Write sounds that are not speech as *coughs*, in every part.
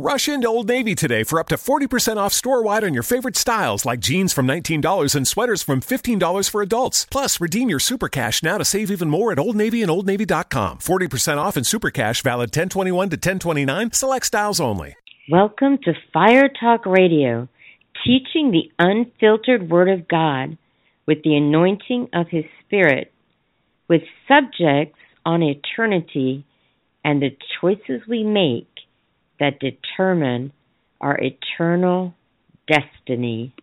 Rush into Old Navy today for up to 40% off store wide on your favorite styles like jeans from $19 and sweaters from $15 for adults. Plus, redeem your super cash now to save even more at Old Navy and OldNavy.com. 40% off in super cash valid 1021 to 1029, select styles only. Welcome to Fire Talk Radio, teaching the unfiltered Word of God with the anointing of His Spirit, with subjects on eternity and the choices we make that determine our eternal destiny.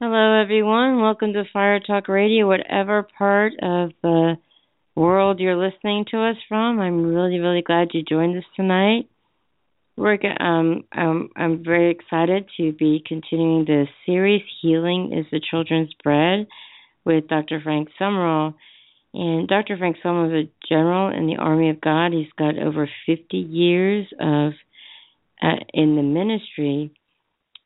Hello, everyone. Welcome to Fire Talk Radio, whatever part of the world you're listening to us from. I'm really, really glad you joined us tonight. We're um, um, I'm very excited to be continuing the series "Healing is the Children's Bread" with Dr. Frank Sumrall. And Dr. Frank Sumrall is a general in the Army of God. He's got over 50 years of uh, in the ministry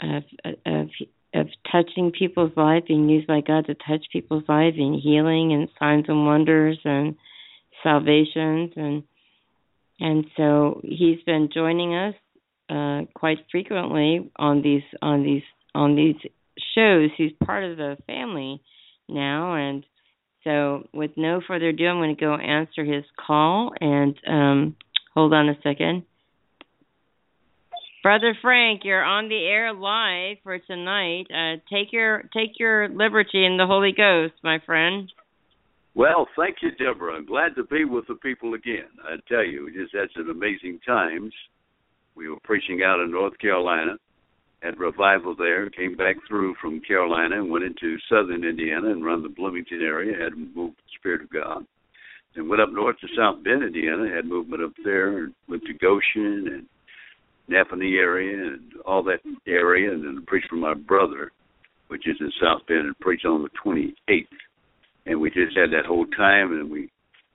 of, of of touching people's life, being used by God to touch people's life in healing and signs and wonders and salvations and and so he's been joining us uh, quite frequently on these on these on these shows. He's part of the family now, and so, with no further ado, I'm going to go answer his call. And um, hold on a second. Brother Frank, you're on the air live for tonight. Uh, take your take your liberty in the Holy Ghost, my friend. Well, thank you, Deborah. I'm glad to be with the people again. I tell you, we just had some amazing times. We were preaching out in North Carolina, had revival there, came back through from Carolina and went into southern Indiana and run the Bloomington area, had moved the Spirit of God. And went up north to South Bend, Indiana, had movement up there, and went to Goshen and Nappanee area and all that area, and then preached for my brother, which is in South Bend, and preached on the 28th. And we just had that whole time, and we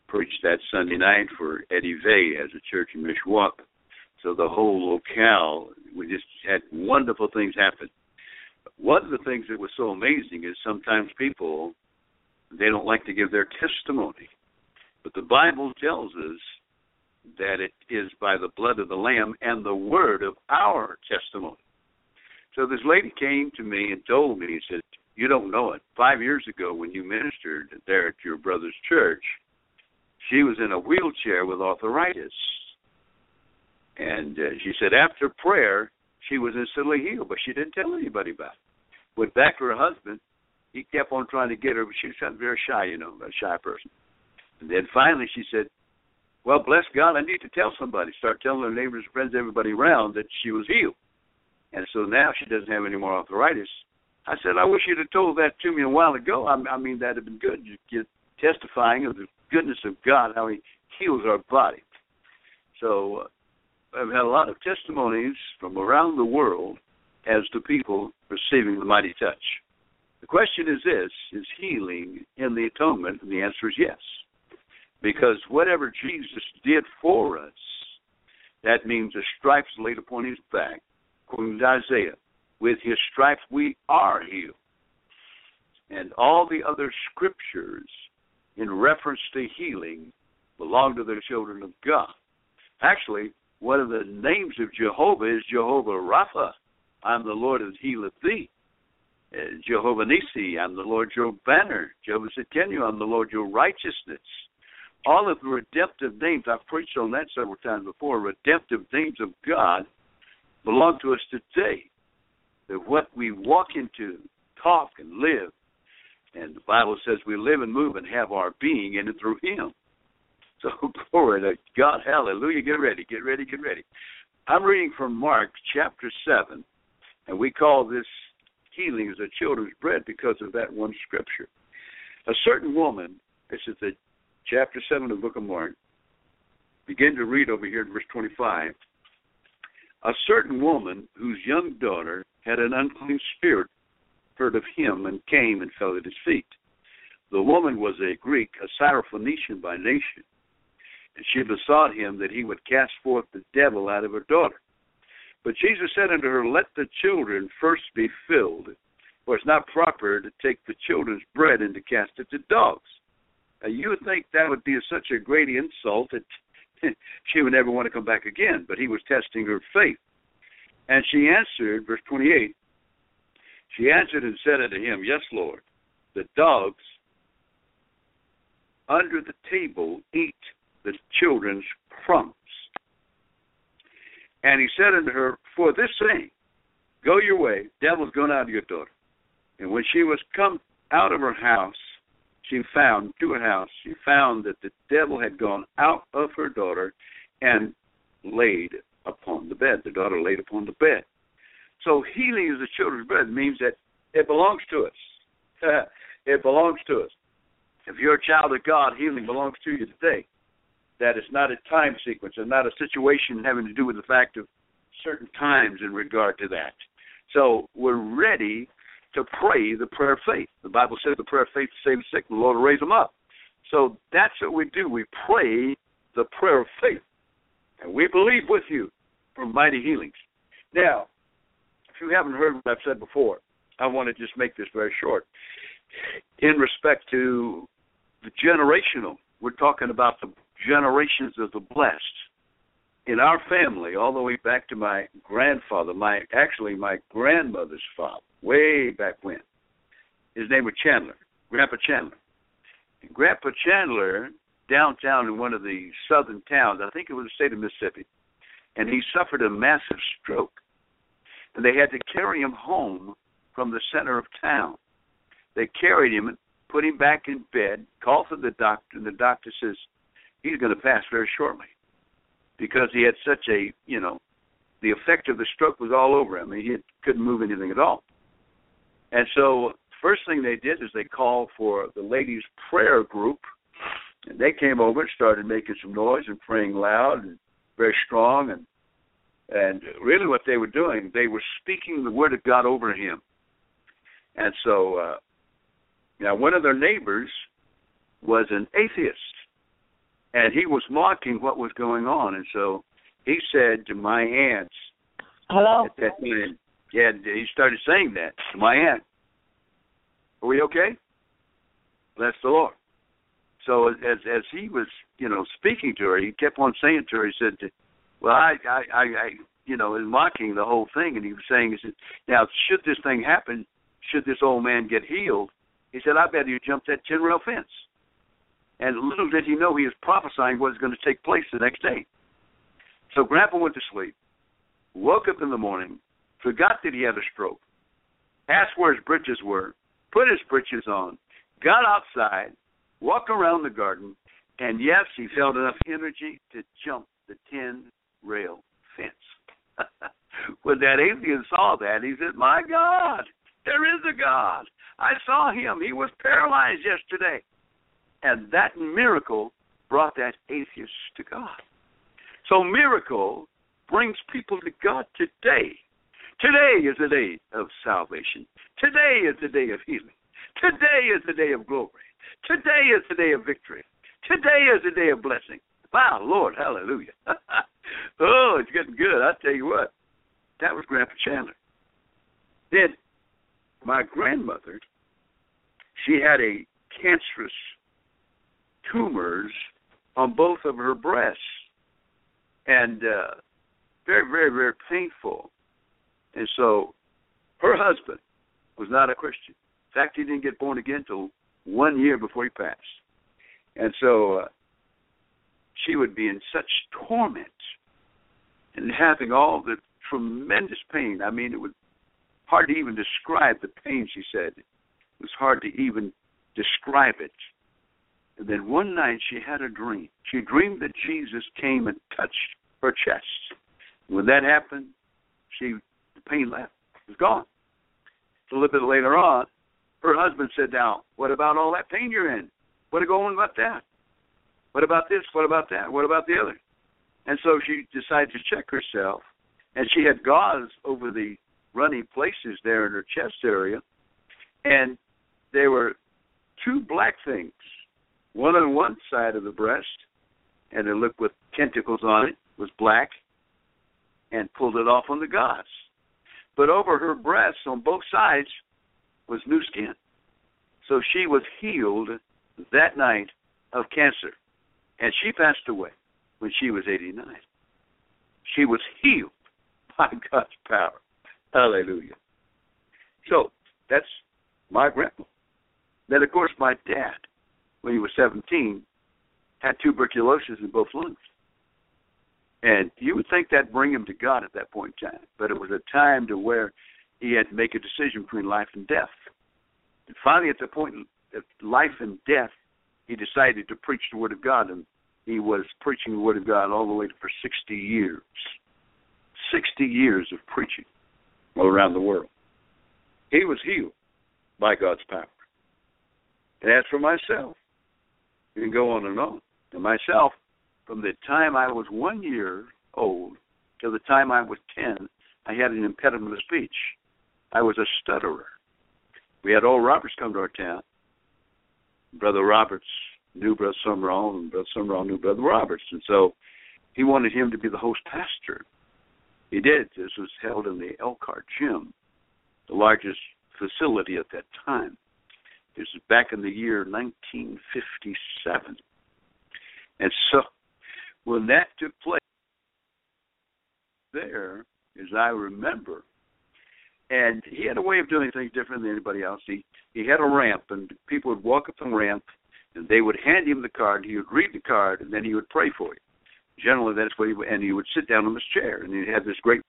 preached that Sunday night for Eddie Vay as a church in Mishawaka. So the whole locale, we just had wonderful things happen. One of the things that was so amazing is sometimes people they don't like to give their testimony. But the Bible tells us that it is by the blood of the Lamb and the word of our testimony. So this lady came to me and told me, he said, You don't know it. Five years ago, when you ministered there at your brother's church, she was in a wheelchair with arthritis. And uh, she said after prayer, she was instantly healed, but she didn't tell anybody about it. Went back to her husband. He kept on trying to get her, but she was very shy, you know, a shy person. And then finally she said, well, bless God, I need to tell somebody. Start telling her neighbors, friends, everybody around that she was healed. And so now she doesn't have any more arthritis. I said, I wish you'd have told that to me a while ago. I, I mean, that'd have been good. You get testifying of the goodness of God, how He heals our body. So I've had a lot of testimonies from around the world as to people receiving the mighty touch. The question is this is healing in the atonement? And the answer is yes. Because whatever Jesus did for us, that means the stripes laid upon his back, according to Isaiah. With his stripes we are healed. And all the other scriptures in reference to healing belong to the children of God. Actually, one of the names of Jehovah is Jehovah Rapha. I'm the Lord that healeth thee. Uh, Jehovah Nisi, I'm the Lord your banner. Jehovah Tsidkenu, I'm the Lord your righteousness. All of the redemptive names, I've preached on that several times before, redemptive names of God belong to us today. That what we walk into, talk, and live, and the Bible says we live and move and have our being in and through Him. So *laughs* glory to God, hallelujah. Get ready, get ready, get ready. I'm reading from Mark chapter 7, and we call this healing as a children's bread because of that one scripture. A certain woman, this is the chapter 7 of the book of Mark, begin to read over here in verse 25. A certain woman whose young daughter had an unclean spirit heard of him and came and fell at his feet. The woman was a Greek, a Syrophoenician by nation and she besought him that he would cast forth the devil out of her daughter. But Jesus said unto her, Let the children first be filled, for it's not proper to take the children's bread and to cast it to dogs. Now, you would think that would be such a great insult that *laughs* she would never want to come back again. But he was testing her faith. And she answered, verse 28, she answered and said unto him, Yes, Lord, the dogs under the table eat the children's crumbs. And he said unto her, For this saying, go your way, devil's gone out of your daughter. And when she was come out of her house, she found to her house, she found that the devil had gone out of her daughter and laid upon the bed. The daughter laid upon the bed. So healing is the children's bread means that it belongs to us. *laughs* it belongs to us. If you're a child of God, healing belongs to you today. That it's not a time sequence and not a situation having to do with the fact of certain times in regard to that. So we're ready to pray the prayer of faith. The Bible says the prayer of faith to save the sick, the Lord will raise them up. So that's what we do. We pray the prayer of faith. And we believe with you for mighty healings. Now, if you haven't heard what I've said before, I want to just make this very short. In respect to the generational, we're talking about the generations of the blessed. In our family, all the way back to my grandfather, my actually my grandmother's father, way back when. His name was Chandler, Grandpa Chandler. And Grandpa Chandler, downtown in one of the southern towns, I think it was the state of Mississippi, and he suffered a massive stroke. And they had to carry him home from the center of town. They carried him and put him back in bed, called for the doctor, and the doctor says he's going to pass very shortly because he had such a, you know, the effect of the stroke was all over him. He couldn't move anything at all. And so, first thing they did is they called for the ladies' prayer group, and they came over and started making some noise and praying loud and very strong and and really what they were doing, they were speaking the word of God over him. And so, uh, now one of their neighbors was an atheist, and he was mocking what was going on. And so he said to my aunts, "Hello." At that time, yeah, he started saying that to my aunt. Are we okay? Bless the Lord. So as as he was, you know, speaking to her, he kept on saying to her, he said, "Well, I, I, I, I you know, in mocking the whole thing, and he was saying, he said, now should this thing happen, should this old man get healed, he said, I bet you jumped that ten rail fence. And little did he know he was prophesying what was going to take place the next day. So Grandpa went to sleep, woke up in the morning, forgot that he had a stroke, asked where his britches were, put his britches on, got outside, walked around the garden, and yes, he felt enough energy to jump the 10 rail fence. *laughs* when that atheist saw that, he said, My God, there is a God. I saw him. He was paralyzed yesterday. And that miracle brought that atheist to God. So, miracle brings people to God today. Today is the day of salvation. Today is the day of healing. Today is the day of glory. Today is the day of victory. Today is the day of blessing. Wow, Lord, hallelujah. *laughs* oh, it's getting good. I tell you what, that was Grandpa Chandler. Then my grandmother, she had a cancerous tumors on both of her breasts, and uh, very, very, very painful. And so, her husband was not a Christian. In fact, he didn't get born again until one year before he passed. And so, uh, she would be in such torment and having all the tremendous pain. I mean, it was hard to even describe the pain, she said. It was hard to even describe it. Then one night she had a dream. She dreamed that Jesus came and touched her chest. When that happened, she the pain left. It was gone. A little bit later on, her husband said, Now, what about all that pain you're in? What going on about that? What about this? What about that? What about the other? And so she decided to check herself, and she had gauze over the runny places there in her chest area, and there were two black things, one on one side of the breast, and it looked with tentacles on it, was black, and pulled it off on the gauze. But over her breasts on both sides was new skin. So she was healed that night of cancer and she passed away. when she was 89. She was healed *laughs* by God's power. Hallelujah. So that's my grandma. Then, of course, my dad, when he was 17, had tuberculosis in both lungs. And you would think that'd bring him to God at that point in time, but it was a time to where he had to make a decision between life and death. And finally, at the point of life and death, he decided to preach the Word of God, and he was preaching the Word of God all the way for 60 years. 60 years of preaching all around the world. He was healed by God's power. And as for myself, you can go on and on. And myself, from the time I was one year old till the time I was 10, I had an impediment of speech. I was a stutterer. We had Oral Roberts come to our town. Brother Roberts knew Brother Sumrall, and Brother Sumrall knew Brother Roberts. And so he wanted him to be the host pastor. He did. This was held in the Elkhart Gym, the largest facility at that time. This was back in the year 1957. And so when that took place there, as I remember, and he had a way of doing things different than anybody else. He he had a ramp, and people would walk up the ramp, and they would hand him the card. He would read the card, and then he would pray for you. Generally, that's what he would, and he would sit down on his chair, and he had this great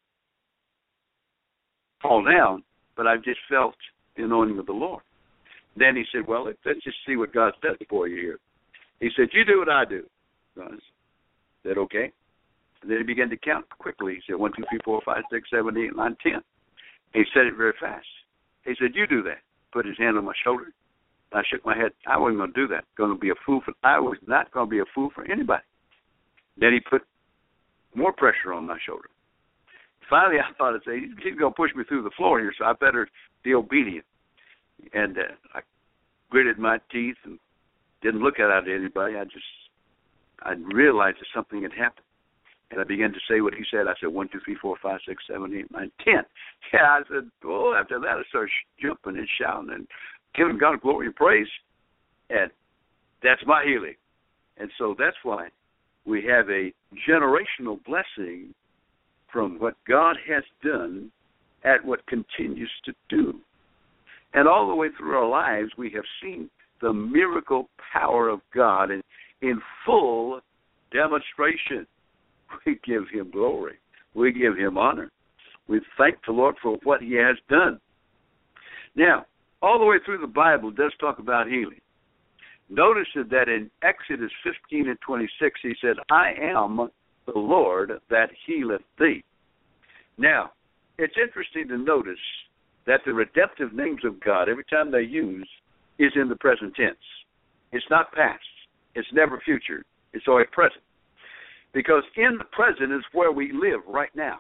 fall down. But I just felt the anointing of the Lord. Then he said, "Well, let's just see what God's done for you here." He said, "You do what I do." I said, "Okay." And then he began to count quickly. He said, "One, two, three, four, five, six, seven, eight, nine, ten." He said it very fast. He said, "You do that." Put his hand on my shoulder. I shook my head. I wasn't going to do that. Going to be a fool for. I was not going to be a fool for anybody. Then he put more pressure on my shoulder. Finally, I thought, I'd say, he's going to push me through the floor here, so I better be obedient. And uh, I gritted my teeth and didn't look at anybody. I just, I realized that something had happened. And I began to say what he said. I said, one, two, three, four, five, six, seven, eight, nine, ten. *laughs* Yeah, I said, oh, after that, I started jumping and shouting and giving God glory and praise. And that's my healing. And so that's why we have a generational blessing from what God has done at what continues to do. And all the way through our lives, we have seen the miracle power of God in, in full demonstration. *laughs* We give Him glory, we give Him honor. We thank the Lord for what He has done. Now, all the way through the Bible does talk about healing. Notice that in Exodus 15 and 26, he said, I am the Lord that healeth thee. Now, it's interesting to notice that the redemptive names of God, every time they use, is in the present tense. It's not past. It's never future. It's always present. Because in the present is where we live right now.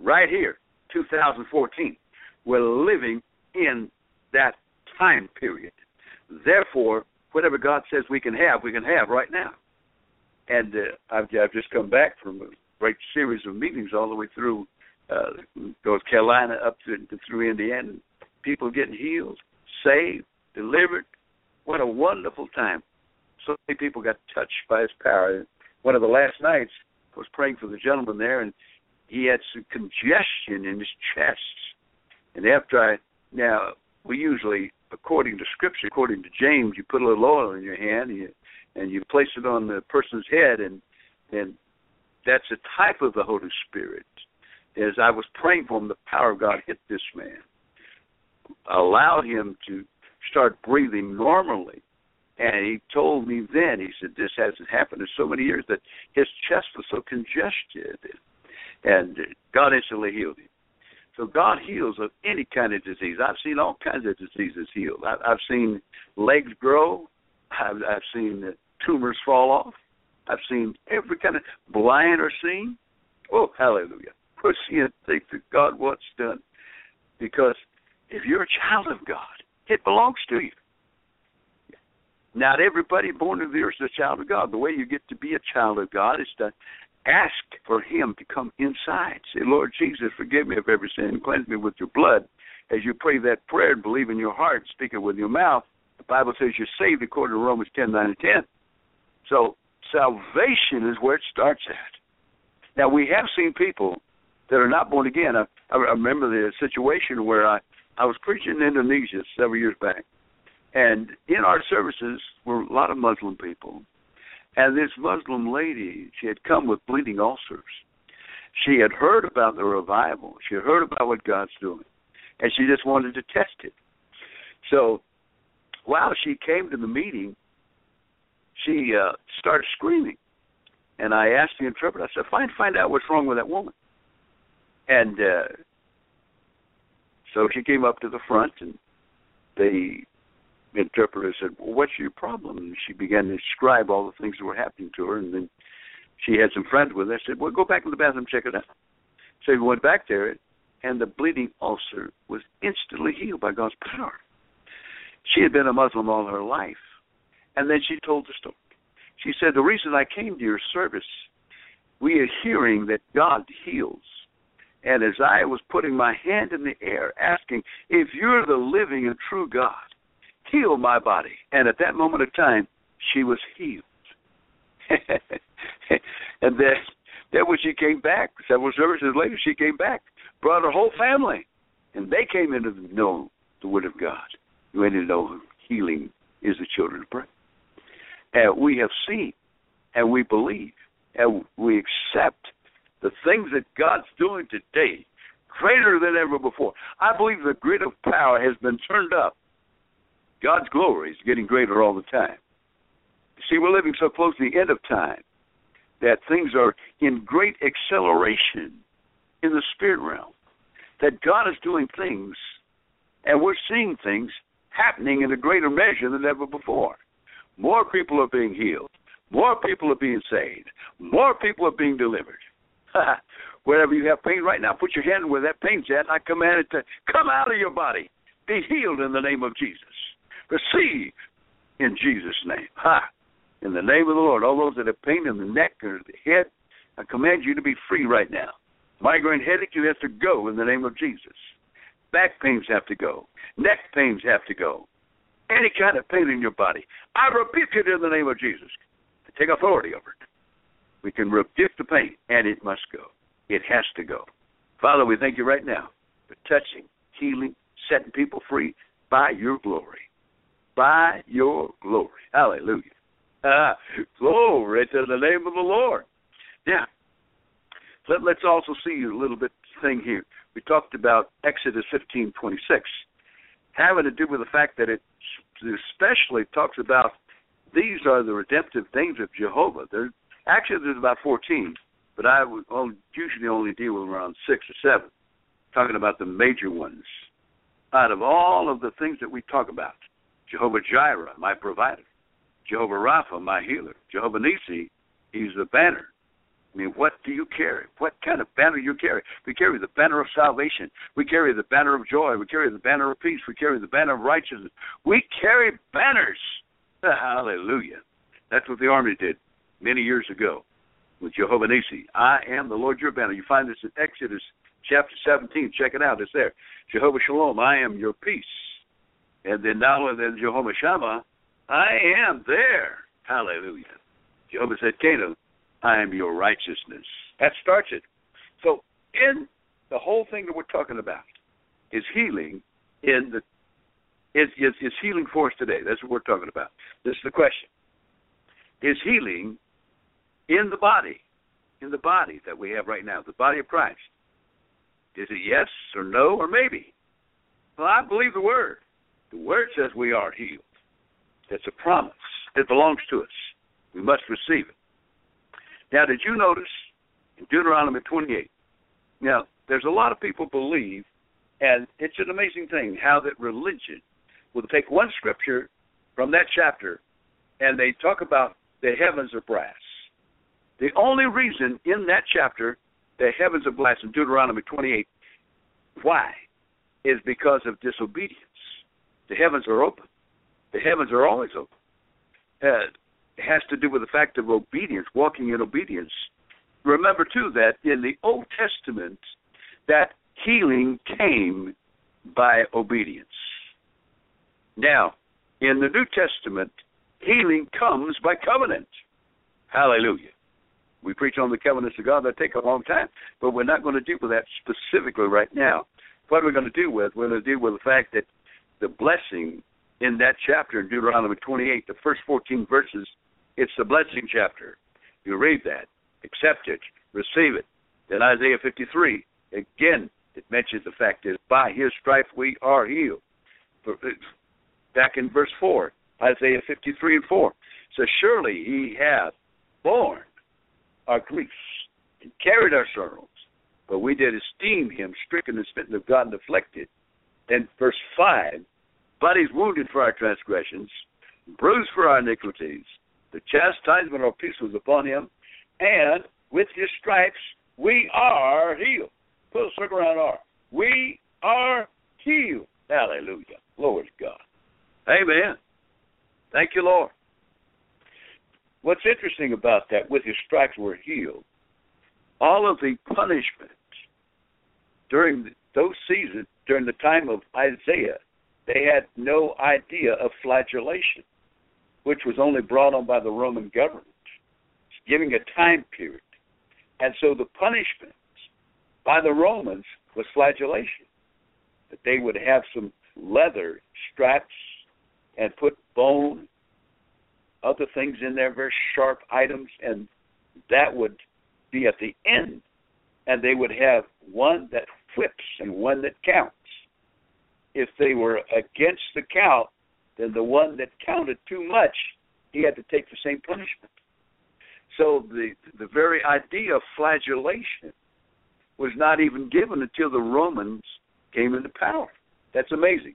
Right here, 2014. We're living in that time period. Therefore, whatever God says we can have, we can have right now. And uh, I've, I've just come back from a great series of meetings all the way through uh, North Carolina up to, through Indiana. People getting healed, saved, delivered. What a wonderful time! So many people got touched by His power. One of the last nights, I was praying for the gentleman there, and he had some congestion in his chest. And after I now we usually, according to Scripture, according to James, you put a little oil in your hand and you, and you place it on the person's head, and and that's a type of the Holy Spirit. As I was praying for him, the power of God hit this man, allowed him to start breathing normally. And he told me then, he said, this hasn't happened in so many years that his chest was so congested. And God instantly healed him. So God heals of any kind of disease. I've seen all kinds of diseases healed. I've, seen legs grow. I've, I've seen tumors fall off. I've seen every kind of blind or seeing. Oh, hallelujah. We're seeing things that God wants done. Because if you're a child of God, it belongs to you. Not everybody born of the earth is a child of God. The way you get to be a child of God is to ask for Him to come inside. Say, Lord Jesus, forgive me of every sin, cleanse me with your blood. As you pray that prayer and believe in your heart, speak it with your mouth, the Bible says you're saved according to Romans 10, 9, and 10. So salvation is where it starts at. Now we have seen people that are not born again. I, I remember the situation where I I was preaching in Indonesia several years back, and in our services were a lot of Muslim people, and this Muslim lady she had come with bleeding ulcers. She had heard about the revival. She had heard about what God's doing, and she just wanted to test it. So while she came to the meeting, she uh, started screaming. And I asked the interpreter, I said, find find out what's wrong with that woman. And uh so she came up to the front and the interpreter said, Well, what's your problem? And she began to describe all the things that were happening to her and then she had some friends with her. I said, Well, go back to the bathroom, check it out. So we went back there and the bleeding ulcer was instantly healed by God's power. She had been a Muslim all her life. And then she told the story. She said, The reason I came to your service, we are hearing that God heals. And as I was putting my hand in the air, asking, If you're the living and true God, heal my body. And at that moment of time, she was healed. *laughs* and then, then when she came back, several services later, she came back, brought her whole family, and they came into the know the Word of God. You need to know healing is the children of prayer. And we have seen, and we believe, and we accept the things that God's doing today greater than ever before. I believe the grid of power has been turned up. God's glory is getting greater all the time. See, we're living so close to the end of time that things are in great acceleration in the spirit realm. That God is doing things, and we're seeing things happening in a greater measure than ever before. More people are being healed. More people are being saved. More people are being delivered. *laughs* Wherever you have pain right now, put your hand where that pain's at. I command it to come out of your body. Be healed in the name of Jesus. Receive in Jesus' name. Ha! In the name of the Lord. All those that have pain in the neck or the head, I command you to be free right now. Migraine headache, you have to go in the name of Jesus. Back pains have to go. Neck pains have to go. Any kind of pain in your body, I rebuke it in the name of Jesus. Take authority over it. We can rebuke the pain, and it must go. It has to go. Father, we thank you right now for touching, healing, setting people free by your glory. By your glory. Hallelujah. Ah, glory to the name of the Lord. Now, let, let's also see a little bit thing here. We talked about Exodus fifteen twenty six, having to do with the fact that it especially talks about these are the redemptive things of Jehovah. There, actually, there's about 14, but I would usually only deal with around six or seven, talking about the major ones. Out of all of the things that we talk about, Jehovah Jireh, my provider, Jehovah Rapha, my healer, Jehovah Nisi, he's the banner. I mean, what do you carry? What kind of banner you carry? We carry the banner of salvation. We carry the banner of joy. We carry the banner of peace. We carry the banner of righteousness. We carry banners. *laughs* Hallelujah. That's what the army did many years ago with Jehovah Nisi. I am the Lord your banner. You find this in Exodus chapter 17. Check it out. It's there. Jehovah Shalom, I am your peace. And then not only then Jehovah Shammah, I am there. Hallelujah. Jehovah Tsidkenu, I am your righteousness. That starts it. So in the whole thing that we're talking about is healing in the is, is, is healing for us today. That's what we're talking about. This is the question. Is healing in the body, in the body that we have right now, the body of Christ? Is it yes or no or maybe? Well, I believe the word. The word says we are healed. It's a promise. It belongs to us. We must receive it. Now, did you notice in Deuteronomy 28? Now, there's a lot of people believe, and it's an amazing thing how that religion will take one scripture from that chapter and they talk about the heavens are brass. The only reason in that chapter the heavens are brass in Deuteronomy 28, why? Is because of disobedience. The heavens are open. The heavens are always open. Uh, it has to do with the fact of obedience, walking in obedience. Remember too that in the Old Testament, that healing came by obedience. Now, in the New Testament, healing comes by covenant. Hallelujah. We preach on the covenants of God that take a long time, but we're not going to deal with that specifically right now. What are we're going to deal with, we're going to deal with the fact that the blessing in that chapter in Deuteronomy 28, the first 14 verses, it's the blessing chapter. You read that, accept it, receive it. Then Isaiah 53, again, it mentions the fact that by his stripe we are healed. Uh, back in verse 4, Isaiah 53 and 4. says, surely he hath borne our griefs and carried our sorrows, but we did esteem him stricken and smitten of God and afflicted. Then verse 5, but he's wounded for our transgressions, bruised for our iniquities. The chastisement of peace was upon him, and with his stripes we are healed. Put a circle around R. We are healed. Hallelujah. Glory to God. Amen. Thank you, Lord. What's interesting about that, with his stripes we're healed, all of the punishments during those seasons, during the time of Isaiah, they had no idea of flagellation, which was only brought on by the Roman government, giving a time period. And so the punishments by the Romans was flagellation. That they would have some leather straps and put bone, other things in there, very sharp items, and that would be at the end. And they would have one that whips and one that counts. If they were against the count, then the one that counted too much, he had to take the same punishment. So the the very idea of flagellation was not even given until the Romans came into power. That's amazing.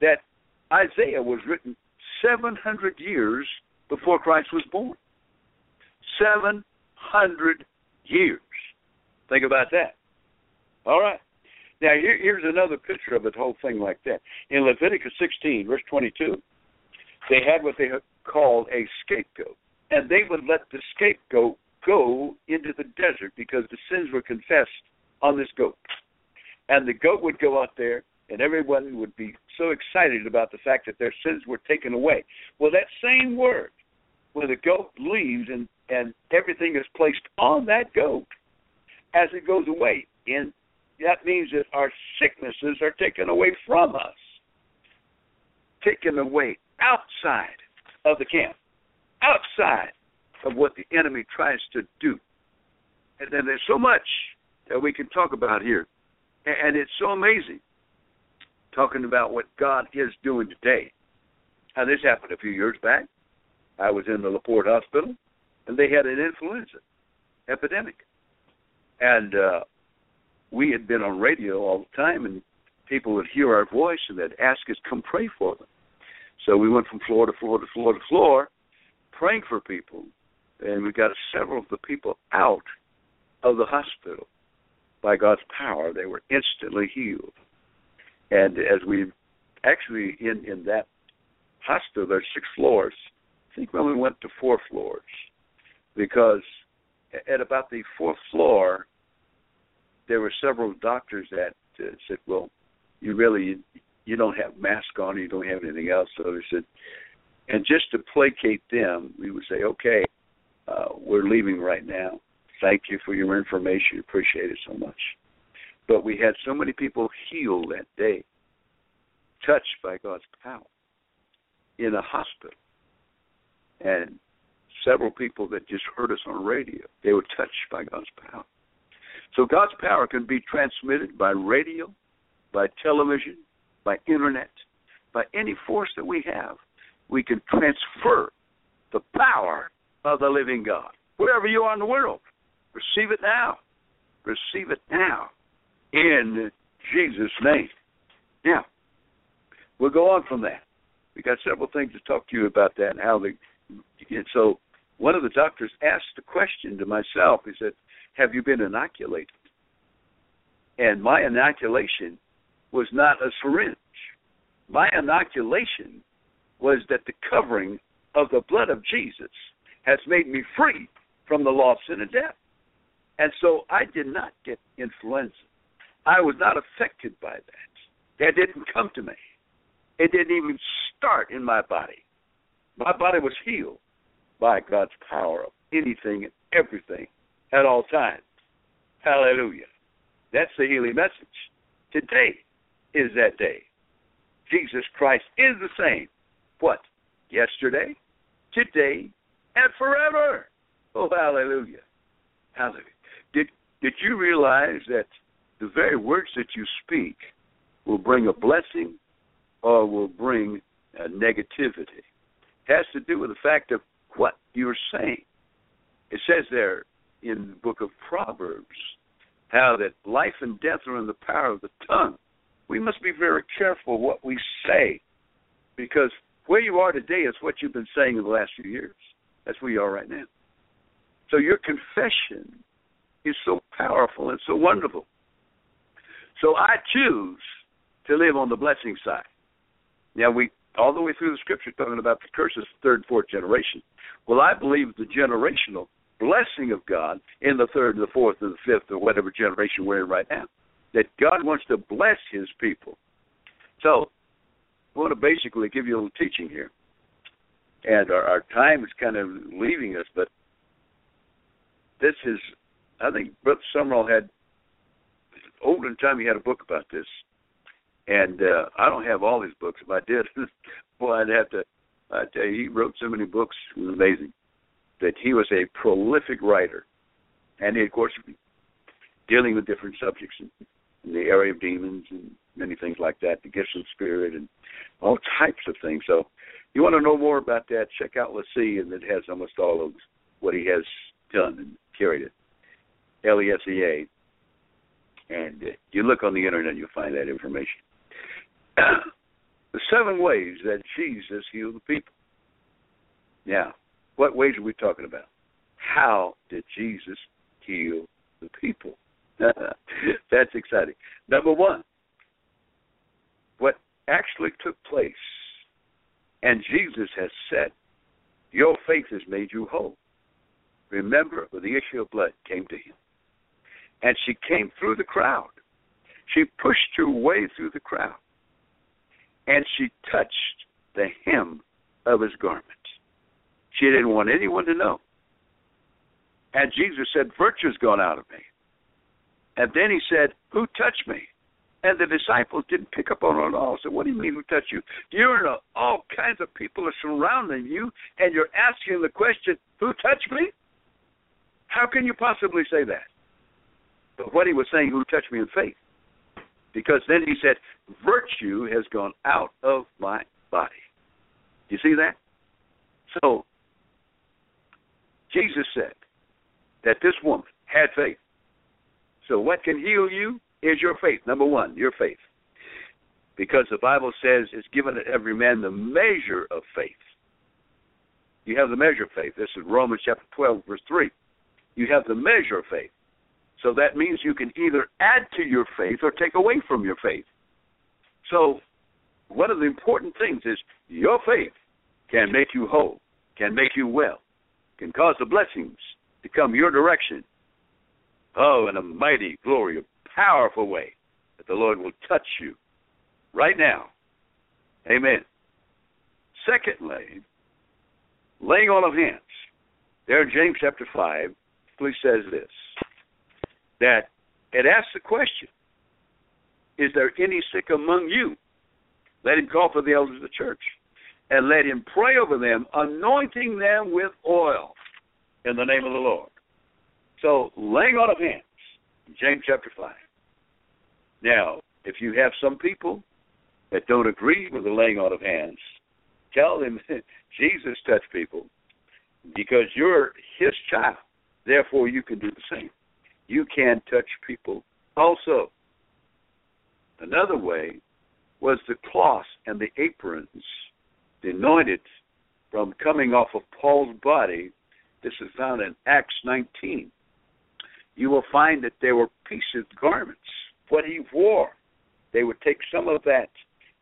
That Isaiah was written 700 years before Christ was born. 700 years. Think about that. All right. Now, here, here's another picture of the whole thing like that. In Leviticus 16, verse 22, they had what they called a scapegoat. And they would let the scapegoat go into the desert because the sins were confessed on this goat. And the goat would go out there and everyone would be so excited about the fact that their sins were taken away. Well, that same word, when the goat leaves and and everything is placed on that goat, as it goes away, and that means that our sicknesses are taken away from us, taken away outside of the camp, outside of what the enemy tries to do. And then there's so much that we can talk about here, and it's so amazing talking about what God is doing today. Now, this happened a few years back. I was in the LaPorte Hospital, and they had an influenza epidemic. And uh, we had been on radio all the time, and people would hear our voice and they'd ask us, come pray for them. So we went from floor to floor to floor to floor, praying for people, and we got several of the people out of the hospital by God's power. They were instantly healed. And as we actually in in that hospital, there's six floors. I think when we went to four floors because at about the fourth floor, there were several doctors that uh, said, "Well, you really you don't have mask on, you don't have anything else." So they said, and just to placate them, we would say, "Okay, uh, we're leaving right now. Thank you for your information. Appreciate it so much." But we had so many people healed that day, touched by God's power in a hospital. And several people that just heard us on radio, they were touched by God's power. So God's power can be transmitted by radio, by television, by internet, by any force that we have. We can transfer the power of the living God. Wherever you are in the world, receive it now. Receive it now in Jesus' name. Now, we'll go on from that. We got several things to talk to you about that and how they. And so, one of the doctors asked the question to myself. He said, "Have you been inoculated?" And my inoculation was not a syringe. My inoculation was that the covering of the blood of Jesus has made me free from the law of sin and death. And so I did not get influenza. I was not affected by that. That didn't come to me. It didn't even start in my body. My body was healed by God's power of anything and everything at all times. Hallelujah. That's the healing message. Today is that day. Jesus Christ is the same. What? Yesterday, today, and forever. Oh, hallelujah. Hallelujah. Did did you realize that the very words that you speak will bring a blessing or will bring a negativity? It has to do with the fact of what you're saying. It says there in the book of Proverbs how that life and death are in the power of the tongue. We must be very careful what we say because where you are today is what you've been saying in the last few years. That's where you are right now. So your confession is so powerful and so wonderful. So I choose to live on the blessing side. Now we all the way through the scripture talking about the curses third, fourth generation. Well, I believe the generational blessing of God in the third, the fourth, or the fifth, or whatever generation we're in right now. That God wants to bless His people. So, I want to basically give you a little teaching here, and our, our time is kind of leaving us, but this is, I think, Brother Sumrall had older time. He had a book about this, and uh, I don't have all his books. If I did, *laughs* boy, I'd have to. I tell you, he wrote so many books. It was amazing that he was a prolific writer, and he, of course, dealing with different subjects in, in the area of demons and many things like that, the gifts of the spirit, and all types of things. So, you want to know more about that? Check out LeSea, and it has almost all of what he has done and carried it. L E S E A. And uh, you look on the internet, and you'll find that information. *coughs* the seven ways that Jesus healed the people. Now, what ways are we talking about? How did Jesus heal the people? *laughs* That's exciting. Number one, what actually took place, and Jesus has said, Your faith has made you whole. Remember, the issue of blood came to him. And she came through the crowd. She pushed her way through the crowd. And she touched the hem of his garment. She didn't want anyone to know. And Jesus said, Virtue's gone out of me. And then he said, Who touched me? And the disciples didn't pick up on it at all. So, what do you mean, who touched you? You're in all kinds of people are surrounding you, and you're asking the question, Who touched me? How can you possibly say that? But what he was saying, Who touched me in faith? Because then he said, Virtue has gone out of my body. Do you see that? So Jesus said that this woman had faith. So what can heal you is your faith. Number one, your faith. Because the Bible says it's given to every man the measure of faith. You have the measure of faith. This is Romans chapter 12, verse 3. You have the measure of faith. So that means you can either add to your faith or take away from your faith. So one of the important things is your faith can make you whole, can make you well can cause the blessings to come your direction. Oh, in a mighty, glory, powerful way that the Lord will touch you right now. Amen. Secondly, laying on of hands. There in James chapter 5, please says this that it asks the question Is there any sick among you? Let him call for the elders of the church and let him pray over them, anointing them with oil in the name of the Lord. So, laying on of hands, James chapter 5. Now, if you have some people that don't agree with the laying on of hands, tell them *laughs* Jesus touched people because you're his child. Therefore, you can do the same. You can touch people also. Another way was the cloths and the aprons the anointed from coming off of Paul's body. This is found in Acts 19. You will find that there were pieces, of garments, what he wore. They would take some of that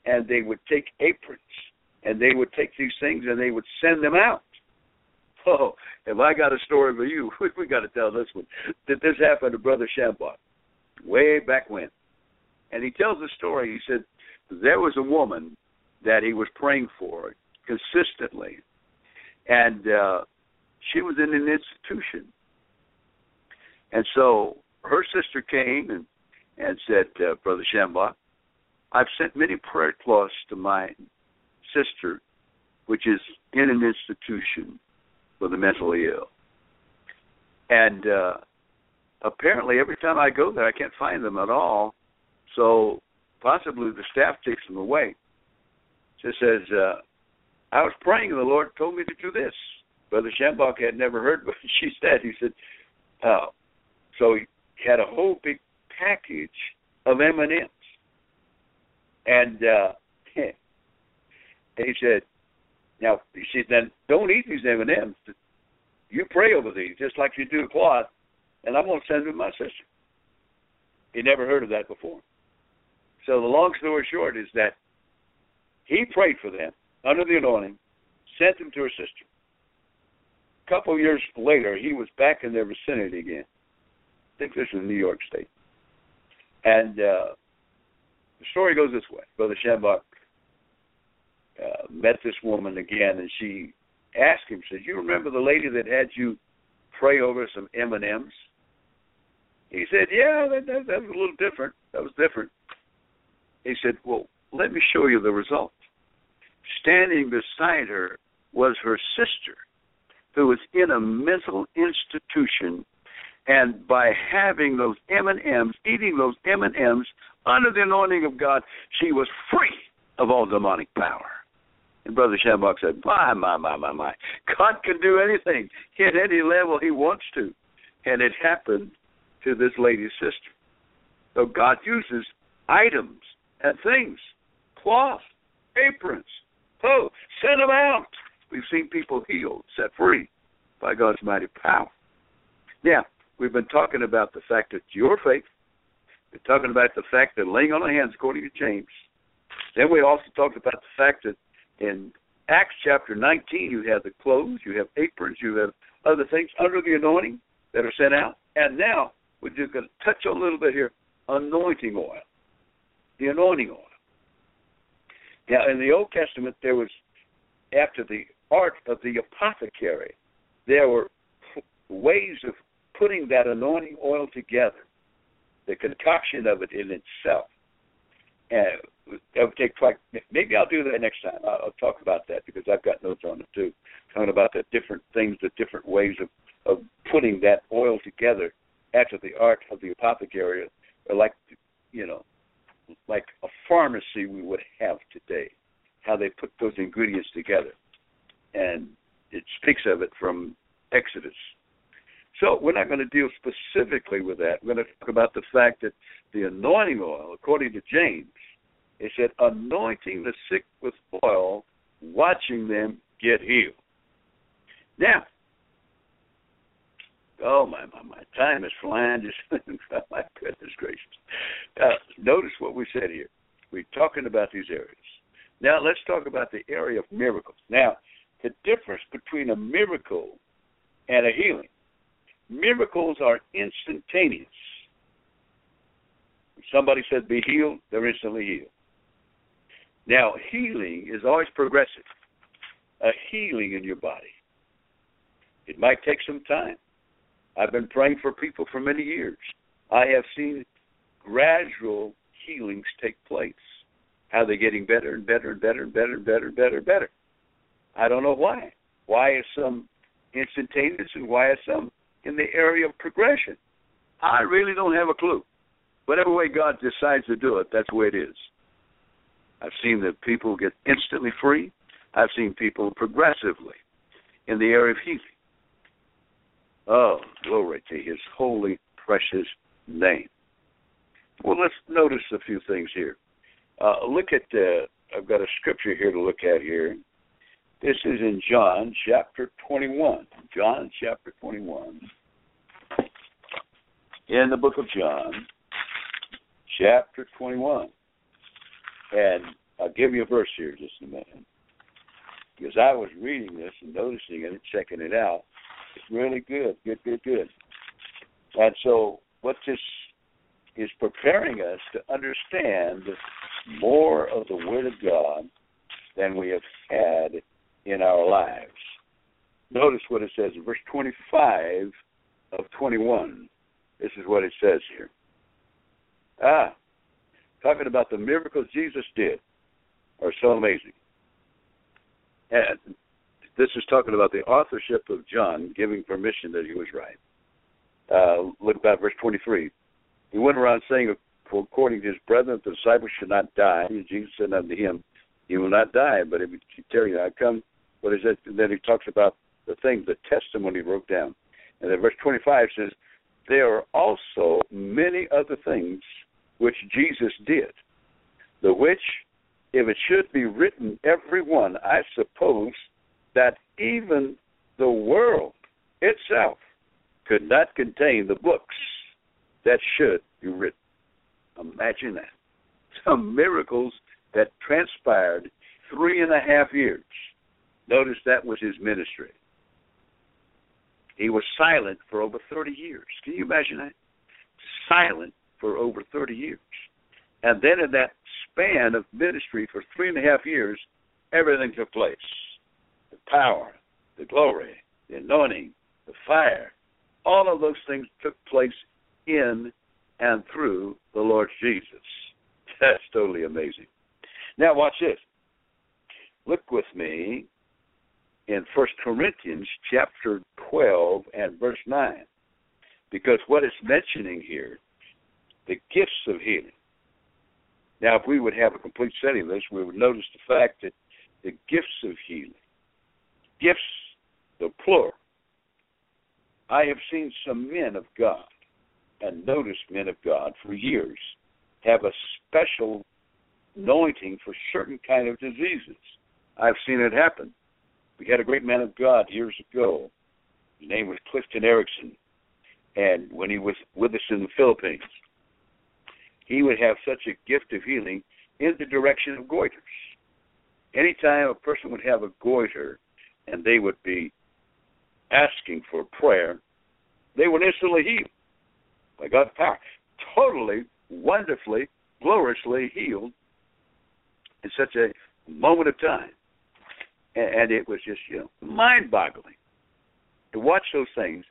and they would take aprons and they would take these things and they would send them out. Oh, if I got a story for you, *laughs* we got to tell this one. That this happened to Brother Schambach way back when. And he tells the story. He said, There was a woman that he was praying for consistently. And uh, she was in an institution. And so her sister came and, and said, uh, Brother Schambach, I've sent many prayer cloths to my sister, which is in an institution for the mentally ill. And uh, apparently, every time I go there, I can't find them at all. So possibly the staff takes them away. She says, uh, I was praying and the Lord told me to do this. Brother Schambach had never heard what *laughs* she said. He said, oh. So he had a whole big package of M&Ms. And uh, *laughs* he said, now, he said, then don't eat these M&Ms. You pray over these just like you do the cloth, and I'm going to send them to my sister. He never heard of that before. So the long story short is that he prayed for them under the anointing, sent them to her sister. A couple of years later, he was back in their vicinity again. I think this is New York State. And uh, the story goes this way. Brother Schambach uh, met this woman again, and she asked him, said, you remember the lady that had you pray over some M&Ms? He said, yeah, that, that, that was a little different. That was different. He said, well, let me show you the result. Standing beside her was her sister, who was in a mental institution, and by having those M&Ms, eating those M&Ms under the anointing of God, she was free of all demonic power. And Brother Schambach said, My, my, my, my, my. God can do anything at any level he wants to. And it happened to this lady's sister. So God uses items and things, cloth, aprons. Oh, send them out. We've seen people healed, set free by God's mighty power. Now, we've been talking about the fact that your faith, we're talking about the fact that laying on the hands according to James. Then we also talked about the fact that in Acts chapter 19, you have the clothes, you have aprons, you have other things under the anointing that are sent out. And now we're just going to touch a little bit here anointing oil. The anointing oil. Now, in the Old Testament, there was, after the art of the apothecary, there were ways of putting that anointing oil together, the concoction of it in itself. And that would take like maybe I'll do that next time. I'll, I'll talk about that because I've got notes on it too, talking about the different things, the different ways of of putting that oil together after the art of the apothecary, like you know, like a pharmacy we would have today, how they put those ingredients together, and it speaks of it from Exodus. So we're not going to deal specifically with that. We're going to talk about the fact that the anointing oil, according to James, it said, anointing the sick with oil, watching them get healed. Now, oh my my my, time is flying. *laughs* Just my goodness gracious. Uh, notice what we said here. We're talking about these areas. Now let's talk about the area of miracles. Now, the difference between a miracle and a healing. Miracles are instantaneous. If somebody said be healed, they're instantly healed. Now, healing is always progressive. A healing in your body. It might take some time. I've been praying for people for many years. I have seen gradual healings take place. How they're getting better and better and better and better and better and better and better. I don't know why. Why is some instantaneous and why is some in the area of progression? I really don't have a clue. Whatever way God decides to do it, that's the way it is. I've seen that people get instantly free. I've seen people progressively in the area of healing. Oh, glory to his holy, precious name. Well, let's notice a few things here. Uh, look at, uh, I've got a scripture here to look at here. This is in John chapter 21. John chapter 21. In the book of John, chapter 21. And I'll give you a verse here just a minute. Because I was reading this and noticing it and checking it out. It's really good, good, good, good. And so what this is preparing us to understand more of the Word of God than we have had in our lives. Notice what what it says in verse 25 of 21. This is what it says here. Ah, talking about the miracles Jesus did are so amazing. And this is talking about the authorship of John giving permission that he was right. Uh, look about verse 23. He went around saying, according to his brethren, the disciples should not die. Jesus said unto him, You will not die, but if you tarry, I come. What is it? And then he talks about the things, the testimony wrote down. And then verse 25 says, There are also many other things which Jesus did, the which, if it should be written every one, I suppose that even the world itself could not contain the books that should be written. Imagine that. Some miracles that transpired three and a half years. Notice that was his ministry. He was silent for over 30 years. Can you imagine that? Silent for over 30 years. And then in that span of ministry for three and a half years, everything took place the power, the glory, the anointing, the fire. All of those things took place in and through the Lord Jesus. *laughs* That's totally amazing. Now, watch this. Look with me in First Corinthians chapter 12 and verse 9. Because what it's mentioning here, the gifts of healing. Now, if we would have a complete study of this, we would notice the fact that the gifts of healing, gifts, the plural. I have seen some men of God, and noticed men of God for years, have a special anointing for certain kind of diseases. I've seen it happen. We had a great man of God years ago. His name was Clifton Erickson. And when he was with us in the Philippines, he would have such a gift of healing in the direction of goiters. Anytime a person would have a goiter and they would be asking for prayer, they would instantly heal by God's power. Totally, wonderfully, gloriously healed in such a moment of time and it was just you know mind-boggling to watch those things.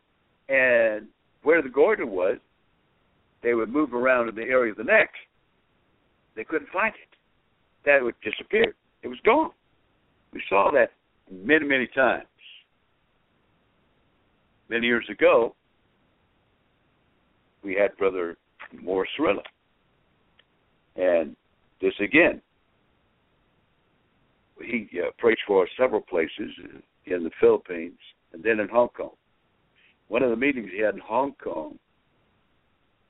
And where the goiter was, they would move around in the area of the neck. They couldn't find it. That would disappear. It was gone. We saw that many, many times. Many years ago, we had Brother Morris Cerullo. And this again he uh, preached for several places in the Philippines and then in Hong Kong. One of the meetings he had in Hong Kong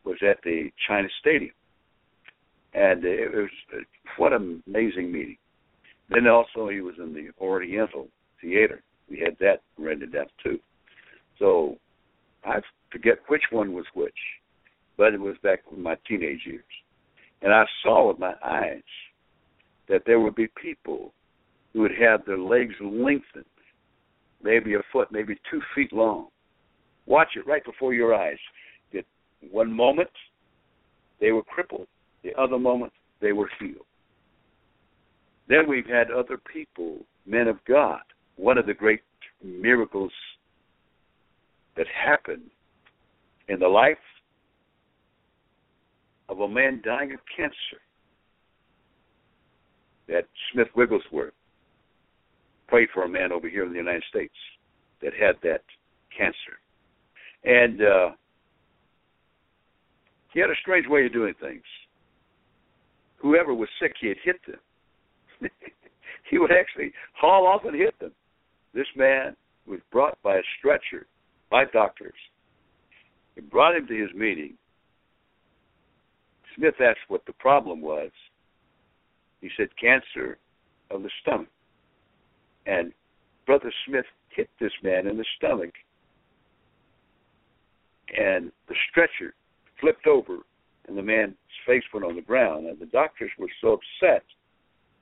was at the China Stadium, and it was what an amazing meeting. Then also he was in the Oriental Theater. We had that rented out too. So I forget which one was which, but it was back in my teenage years, and I saw with my eyes that there would be people who would have their legs lengthened, maybe a foot, maybe two feet long. Watch it right before your eyes. One moment they were crippled, the other moment they were healed. Then we've had other people, men of God. One of the great miracles that happened in the life of a man dying of cancer that Smith Wigglesworth prayed for a man over here in the United States that had that cancer. And uh, he had a strange way of doing things. Whoever was sick, he'd hit them. *laughs* he would actually haul off and hit them. This man was brought by a stretcher by doctors. He brought him to his meeting. Smith asked what the problem was. He said, cancer of the stomach. And Brother Smith hit this man in the stomach, and the stretcher flipped over, and the man's face went on the ground. And the doctors were so upset,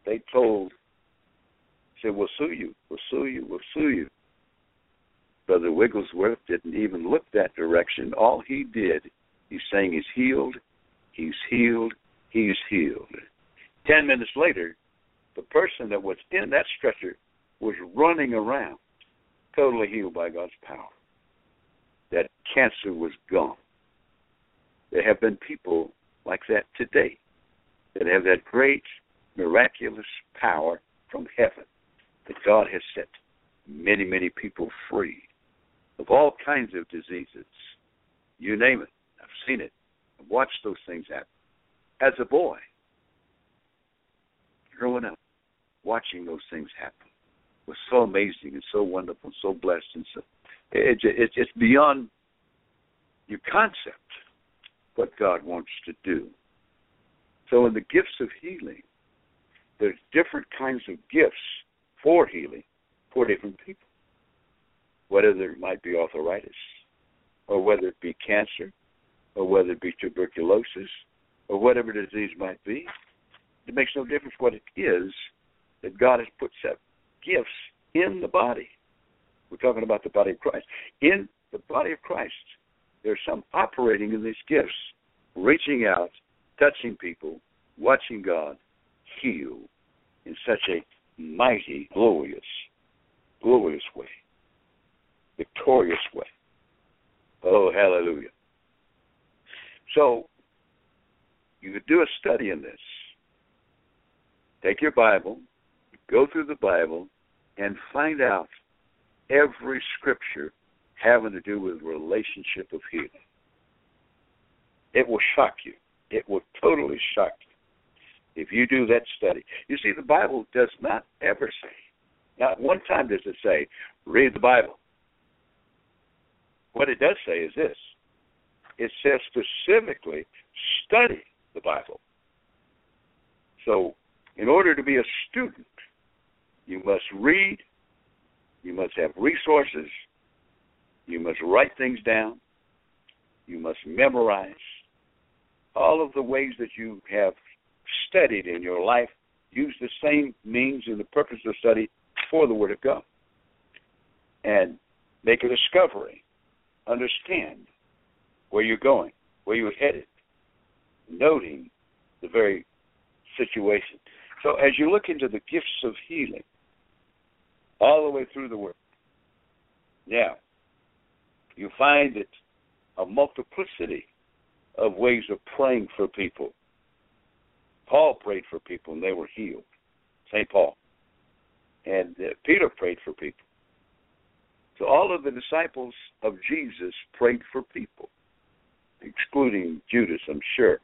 they told, said, "We'll sue you. We'll sue you. We'll sue you." Brother Wigglesworth didn't even look that direction. All he did, he's saying he's healed, he's healed, he's healed. Ten minutes later, the person that was in that stretcher was running around totally healed by God's power. That cancer was gone. There have been people like that today that have that great miraculous power from heaven that God has set many, many people free of all kinds of diseases. You name it. I've seen it. I've watched those things happen. As a boy, growing up, watching those things happen was so amazing and so wonderful, and so blessed, and so it, it, it's beyond your concept what God wants to do. So, in the gifts of healing, there's different kinds of gifts for healing for different people. Whether it might be arthritis, or whether it be cancer, or whether it be tuberculosis, or whatever disease might be, it makes no difference what it is that God has put set gifts in the body. We're talking about the body of Christ. In the body of Christ, there's some operating in these gifts, reaching out, touching people, watching God heal in such a mighty, glorious, glorious way, victorious way. Oh, hallelujah. So, you could do a study in this. Take your Bible, go through the Bible, and find out every scripture having to do with relationship of healing. It will shock you. It will totally shock you if you do that study. You see, the Bible does not ever say, not one time does it say, read the Bible. What it does say is this it says specifically, study the Bible. So, in order to be a student, you must read, you must have resources, you must write things down, you must memorize. All of the ways that you have studied in your life, use the same means and the purpose of study for the Word of God. And make a discovery. Understand where you're going, where you're headed, noting the very situation. So as you look into the gifts of healing, all the way through the Word, now you find it a multiplicity of ways of praying for people. Paul prayed for people and they were healed. St. Paul. And uh, Peter prayed for people. So all of the disciples of Jesus prayed for people, excluding Judas, I'm sure.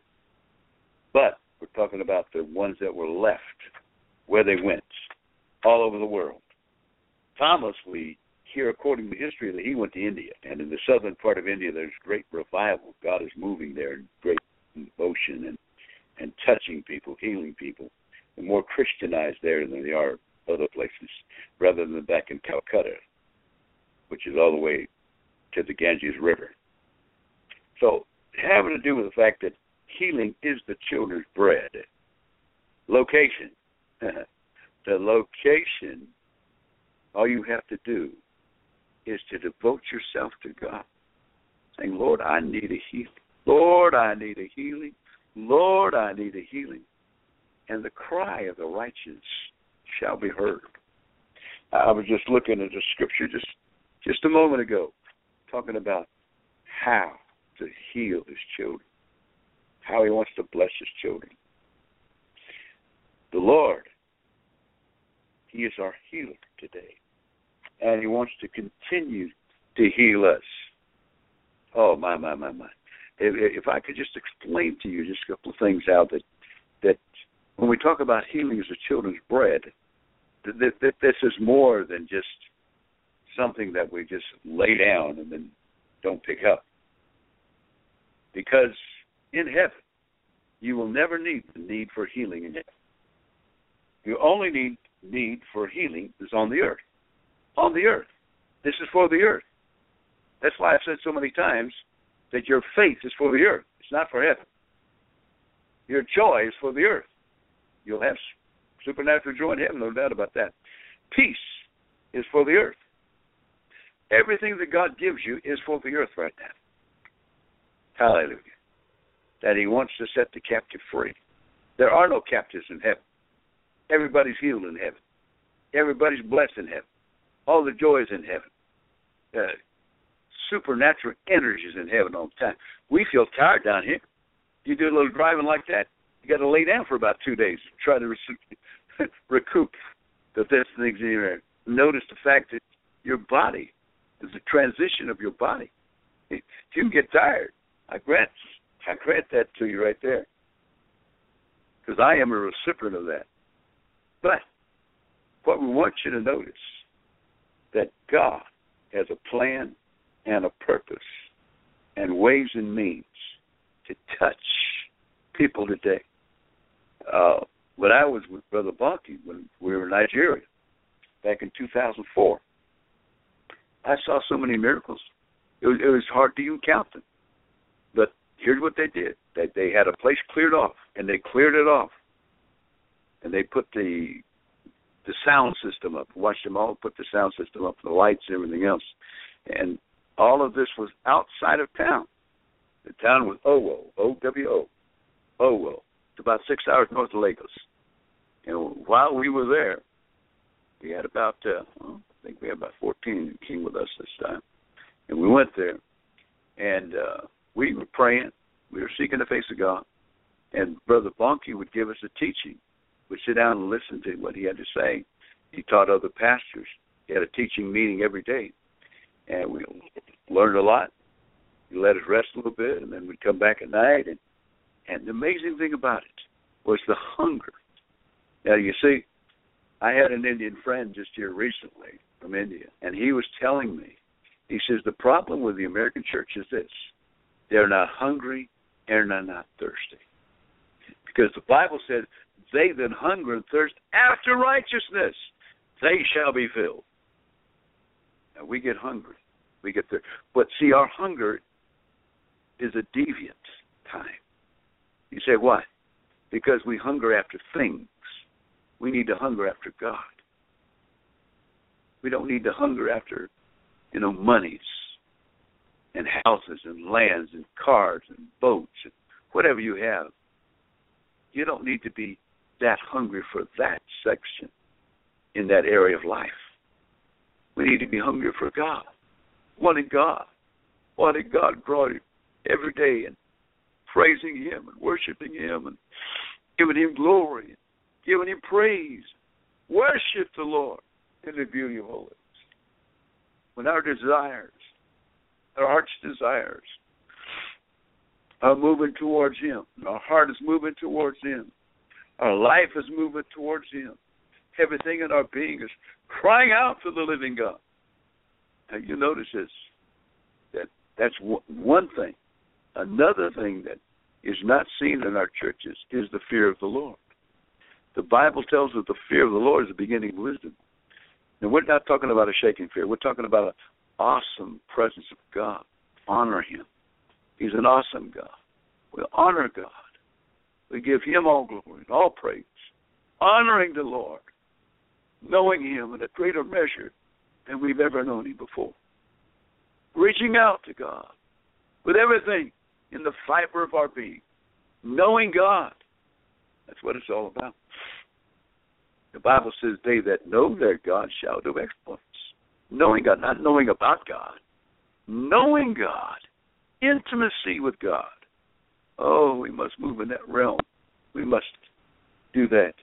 But we're talking about the ones that were left, where they went, all over the world. Thomas, we hear according to history that he went to India, and in the southern part of India, there's great revival. God is moving there great devotion and and touching people, healing people. They're more Christianized there than they are other places, rather than back in Calcutta, which is all the way to the Ganges River. So, having to do with the fact that healing is the children's bread. Location. *laughs* the location, all you have to do is to devote yourself to God. Saying, Lord, I need a healing. Lord, I need a healing. Lord, I need a healing. And the cry of the righteous shall be heard. I was just looking at a scripture just just a moment ago, talking about how to heal his children, how he wants to bless his children. The Lord, he is our healer today and He wants to continue to heal us. Oh my my my my! If, if I could just explain to you just a couple of things out that that when we talk about healing as a children's bread, that, that this is more than just something that we just lay down and then don't pick up. Because in heaven, you will never need the need for healing in heaven. You only need need for healing is on the earth on the earth. This is for the earth. That's why I've said so many times that your faith is for the earth. It's not for heaven. Your joy is for the earth. You'll have supernatural joy in heaven, no doubt about that. Peace is for the earth. Everything that God gives you is for the earth right now. Hallelujah. That He wants to set the captive free. There are no captives in heaven. Everybody's healed in heaven. Everybody's blessed in heaven all the joys in heaven. uh, supernatural energies in heaven all the time. We feel tired down here. You do a little driving like that, you got to lay down for about two days to try to re- *laughs* recoup the things in your. Notice the fact that your body is a transition of your body. *laughs* You get tired, I grant, I grant that to you right there, because I am a recipient of that. But what we want you to notice that God has a plan and a purpose and ways and means to touch people today. Uh, when I was with Brother Bonnke, when we were in Nigeria back in 2004, I saw so many miracles. It was, it was hard to even count them. But here's what they did: they they had a place cleared off, and they cleared it off, and they put the the sound system up. Watched them all put the sound system up, the lights, everything else, and all of this was outside of town. The town was Owo, O W O, Owo. It's about six hours north of Lagos. And while we were there, we had about, uh, well, I think we had about 14 who came with us this time. And we went there, and uh, we were praying. We were seeking the face of God. And Brother Bonnke would give us a teaching. We'd sit down and listen to what he had to say. He taught other pastors. He had a teaching meeting every day. And we learned a lot. He let us rest a little bit, and then we'd come back at night. And, and the amazing thing about it was the hunger. Now, you see, I had an Indian friend just here recently from India, and he was telling me, he says, the problem with the American church is this they're not hungry and they're not thirsty. Because the Bible says, they that hunger and thirst after righteousness, they shall be filled. Now, we get hungry. We get there. But see, our hunger is a deviant time. You say, why? Because we hunger after things. We need to hunger after God. We don't need to hunger after, you know, monies and houses and lands and cars and boats and whatever you have. You don't need to be that hungry for that section in that area of life. We need to be hungry for God, wanting God, wanting God growing every day and praising Him and worshiping Him and giving Him glory, and giving Him praise. Worship the Lord in the beauty of holiness. When our desires, our heart's desires, are moving towards Him, our heart is moving towards Him, our life is moving towards Him, everything in our being is crying out for the living God. Now you notice this, that that's one thing. Another thing that is not seen in our churches is the fear of the Lord. The Bible tells us the fear of the Lord is the beginning of wisdom. And we're not talking about a shaking fear. We're talking about an awesome presence of God. Honor Him. He's an awesome God. We honor God. We give Him all glory and all praise. Honoring the Lord. Knowing Him in a greater measure than we've ever known Him before. Reaching out to God with everything in the fiber of our being. Knowing God. That's what it's all about. The Bible says, They that know their God shall do exploits. Knowing God, not knowing about God. Knowing God. Intimacy with God. Oh, we must move in that realm. We must do that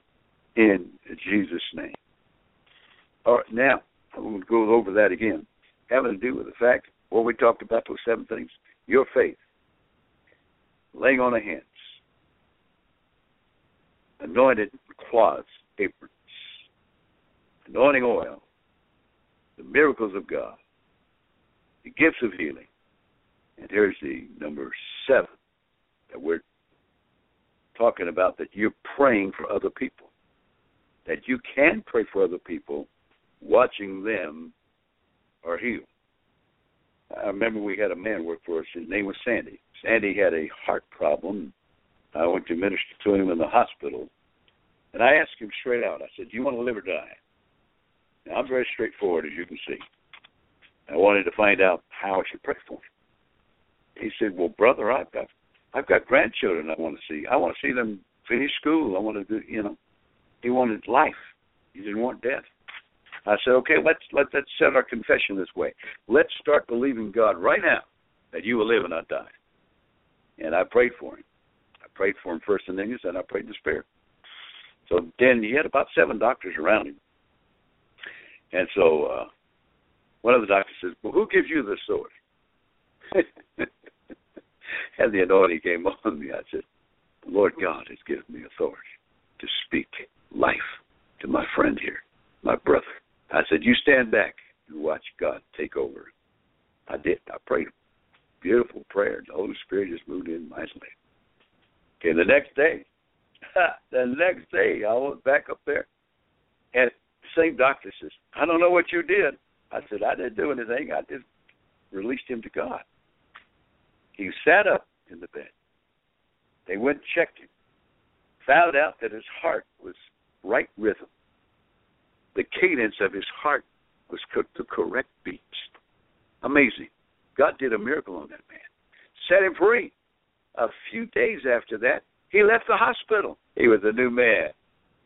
in Jesus' name. All right, now, I'm going to go over that again. Having to do with the fact, what we talked about, those seven things. Your faith, laying on of hands, anointed cloths, aprons, anointing oil, the miracles of God, the gifts of healing. And here's the number seven that we're talking about that you're praying for other people. That you can pray for other people watching them are healed. I remember we had a man work for us. His name was Sandy. Sandy had a heart problem. I went to minister to him in the hospital, and I asked him straight out. I said, "Do you want to live or die?" Now, I'm very straightforward, as you can see. I wanted to find out how I should pray for him. He said, "Well, brother, I've got I've got grandchildren I want to see. I want to see them finish school. I want to do, you know." He wanted life. He didn't want death. I said, okay, let's let let's set our confession this way. Let's start believing God right now that you will live and not die. And I prayed for him. I prayed for him first in English, and I prayed in the Spirit. So then he had about seven doctors around him. And so uh, one of the doctors says, Well, who gives you the sword? *laughs* *laughs* and the anointing came *laughs* on me. I said, The Lord God has given me authority to speak life to my friend here, my brother. I said, You stand back and watch God take over. I did. I prayed. Beautiful prayer. The Holy Spirit just moved in mightily. Okay, the next day, *laughs* the next day, I went back up there, and the same doctor says, I don't know what you did. I said, I didn't do anything. I just released him to God. He sat up in the bed. They went and checked him, found out that his heart was right rhythm. The cadence of his heart was cooked the correct beats. Amazing. God did a miracle on that man. Set him free. A few days after that, he left the hospital. He was a new man.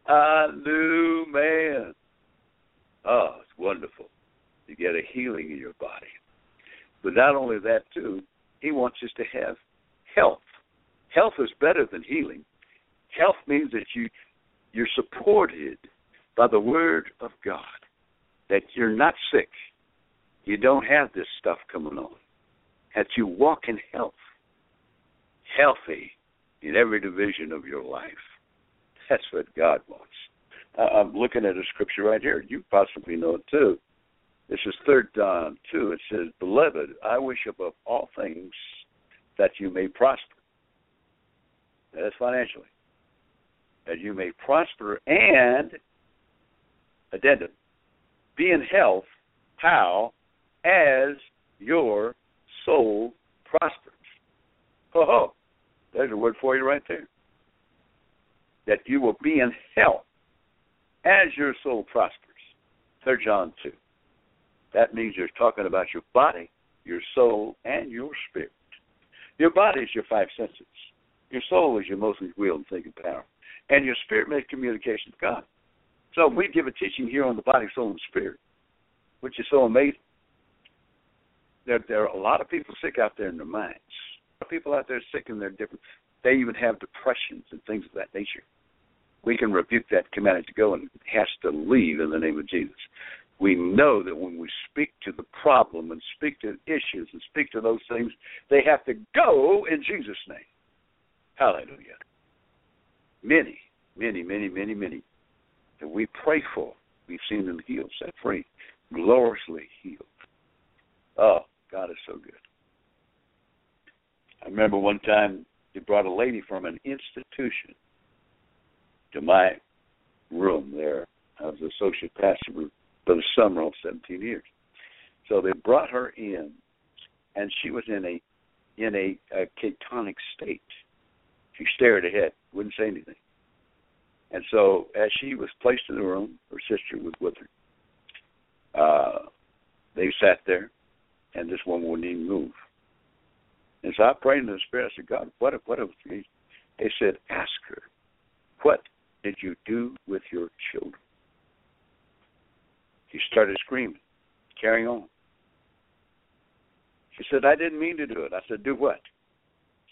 A new man. Oh, it's wonderful to get a healing in your body. But not only that, too, he wants us to have health. Health is better than healing. Health means that you you're supported by the word of God. That you're not sick. You don't have this stuff coming on. That you walk in health. Healthy in every division of your life. That's what God wants. I'm looking at a scripture right here. You possibly know it too. This is third John two. It says, Beloved, I wish above all things that you may prosper. That is financially. That you may prosper and addendum. Be in health, how? As your soul prospers. Ho ho. there's a word for you right there. That you will be in health as your soul prospers. Third John 2. That means you're talking about your body, your soul, and your spirit. Your body is your five senses. Your soul is your emotions, will, and thinking power. And your spirit makes communication with God. So we give a teaching here on the body, soul, and spirit, which is so amazing. There, there are a lot of people sick out there in their minds. People out there sick in their different. They even have depressions and things of that nature. We can rebuke that, command to go, and it has to leave in the name of Jesus we know that when we speak to the problem and speak to issues and speak to those things, they have to go in Jesus' name. Hallelujah. Many, many, many, many, many that we pray for, we've seen them healed, set free, gloriously healed. Oh, God is so good. I remember one time they brought a lady from an institution to my room there. I was associate pastor the summer of 17 years. So they brought her in, and she was in a in a, a state. She stared ahead, wouldn't say anything. And so, as she was placed in the room, her sister was with her. Uh, they sat there, and this woman wouldn't even move. And so I prayed in the spirit. I said, God, what if, what if? They said, ask her, what did you do with your children? She started screaming, carrying on. She said, I didn't mean to do it. I said, Do what?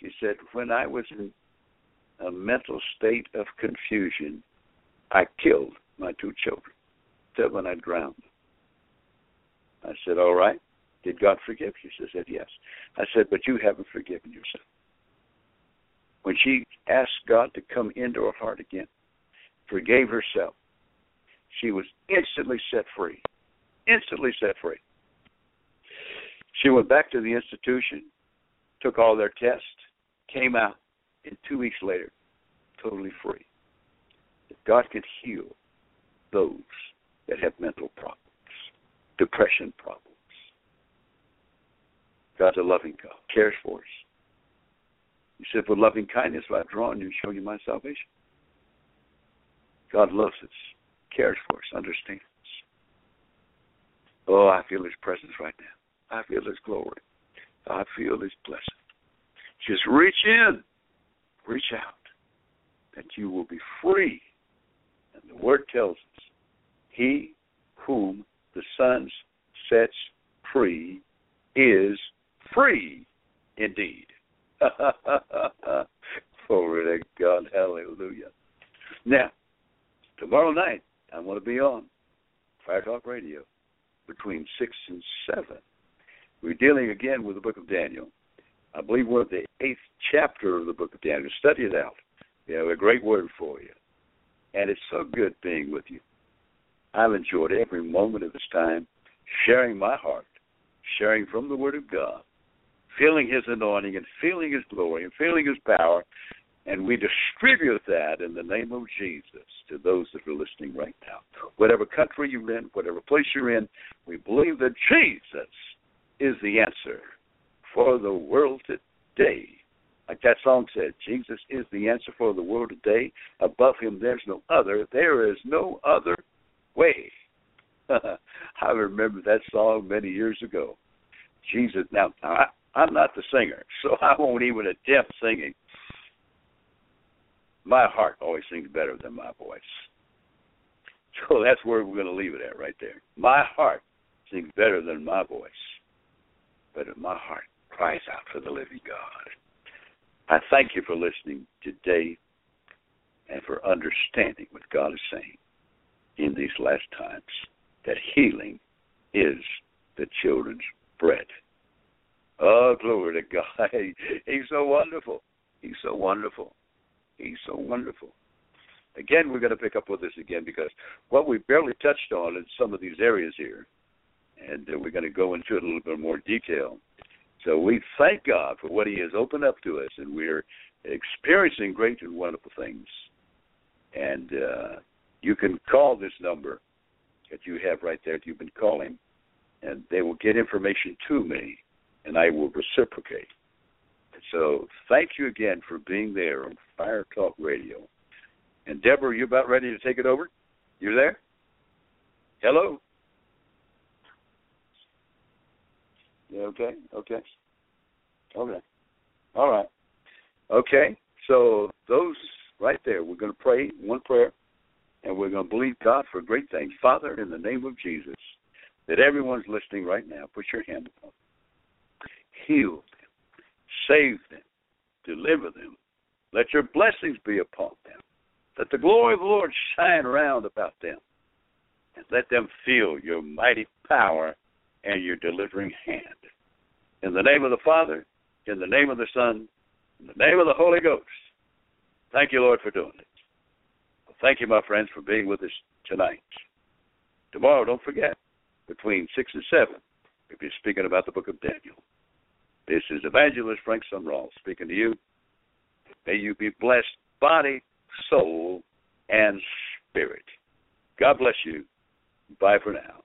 She said, When I was in a mental state of confusion, I killed my two children. Said when I drowned I said, All right. Did God forgive you? She said, Yes. I said, But you haven't forgiven yourself. When she asked God to come into her heart again, forgave herself, she was instantly set free. Instantly set free. She went back to the institution, took all their tests, came out, and two weeks later, totally free. God can heal those that have mental problems, depression problems. God's a loving God, cares for us. He said, For loving kindness I've drawn you and shown you my salvation. God loves us cares for us, understands. Oh, I feel His presence right now. I feel His glory. I feel His blessing. Just reach in, reach out, that you will be free. And the Word tells us, He whom the Son sets free is free indeed. *laughs* Glory to God. Hallelujah. Now, tomorrow night, I'm going to be on Fire Talk Radio between 6 and 7. We're dealing again with the book of Daniel. I believe we're at the eighth chapter of the book of Daniel. Study it out. We have a great word for you. And it's so good being with you. I've enjoyed every moment of this time sharing my heart, sharing from the Word of God, feeling His anointing and feeling His glory and feeling His power. And we distribute that in the name of Jesus to those that are listening right now. Whatever country you're in, whatever place you're in, we believe that Jesus is the answer for the world today. Like that song said, Jesus is the answer for the world today. Above him, there's no other. There is no other way. *laughs* I remember that song many years ago. Jesus. Now, I, I'm not the singer, so *laughs* I won't even attempt singing. My heart always sings better than my voice. So *laughs* that's where we're going to leave it at right there. My heart sings better than my voice, but my heart cries out for the living God. I thank you for listening today and for understanding what God is saying in these last times that healing is the children's bread. Oh, glory to God. *laughs* He's so wonderful. He's so wonderful. He's so wonderful. Again, we're going to pick up with this again because what we barely touched on in some of these areas here, and uh, we're going to go into it a little bit more detail. So we thank God for what He has opened up to us, and we're experiencing great and wonderful things. And uh, you can call this number that you have right there that you've been calling, and they will get information to me, and I will reciprocate. So thank you again for being there on Fire Talk Radio. And Deborah, you about ready to take it over? You're there? Hello. Yeah, okay, okay. Okay. All right. Okay. So those right there, we're going to pray one prayer, and we're going to believe God for great things. Father, in the name of Jesus, that everyone's listening right now, put your hand upon. Heal. Save them. Deliver them. Let your blessings be upon them. Let the glory of the Lord shine around about them. And let them feel your mighty power and your delivering hand. In the name of the Father, in the name of the Son, in the name of the Holy Ghost. Thank you, Lord, for doing it. Thank you, my friends, for being with us tonight. Tomorrow, don't forget, between 6 and 7, we'll be speaking about the book of Daniel. This is Evangelist Frank Sumrall speaking to you. May you be blessed, body, soul, and spirit. God bless you. Bye for now.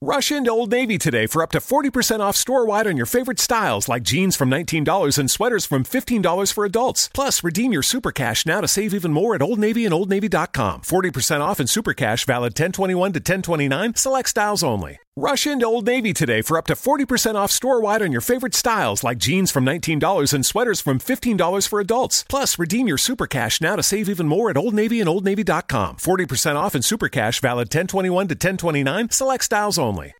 Rush into Old Navy today for up to 40% off store wide on your favorite styles like jeans from $19 and sweaters from $15 for adults. Plus, redeem your super cash now to save even more at Old Navy and OldNavy.com. 40% off in super cash valid 1021 to 1029, select styles only. Rush into Old Navy today for up to 40% off store wide on your favorite styles like jeans from $19 and sweaters from $15 for adults. Plus, redeem your super cash now to save even more at Old Navy and OldNavy.com. 40% off in super cash valid 1021 to 1029, select styles only.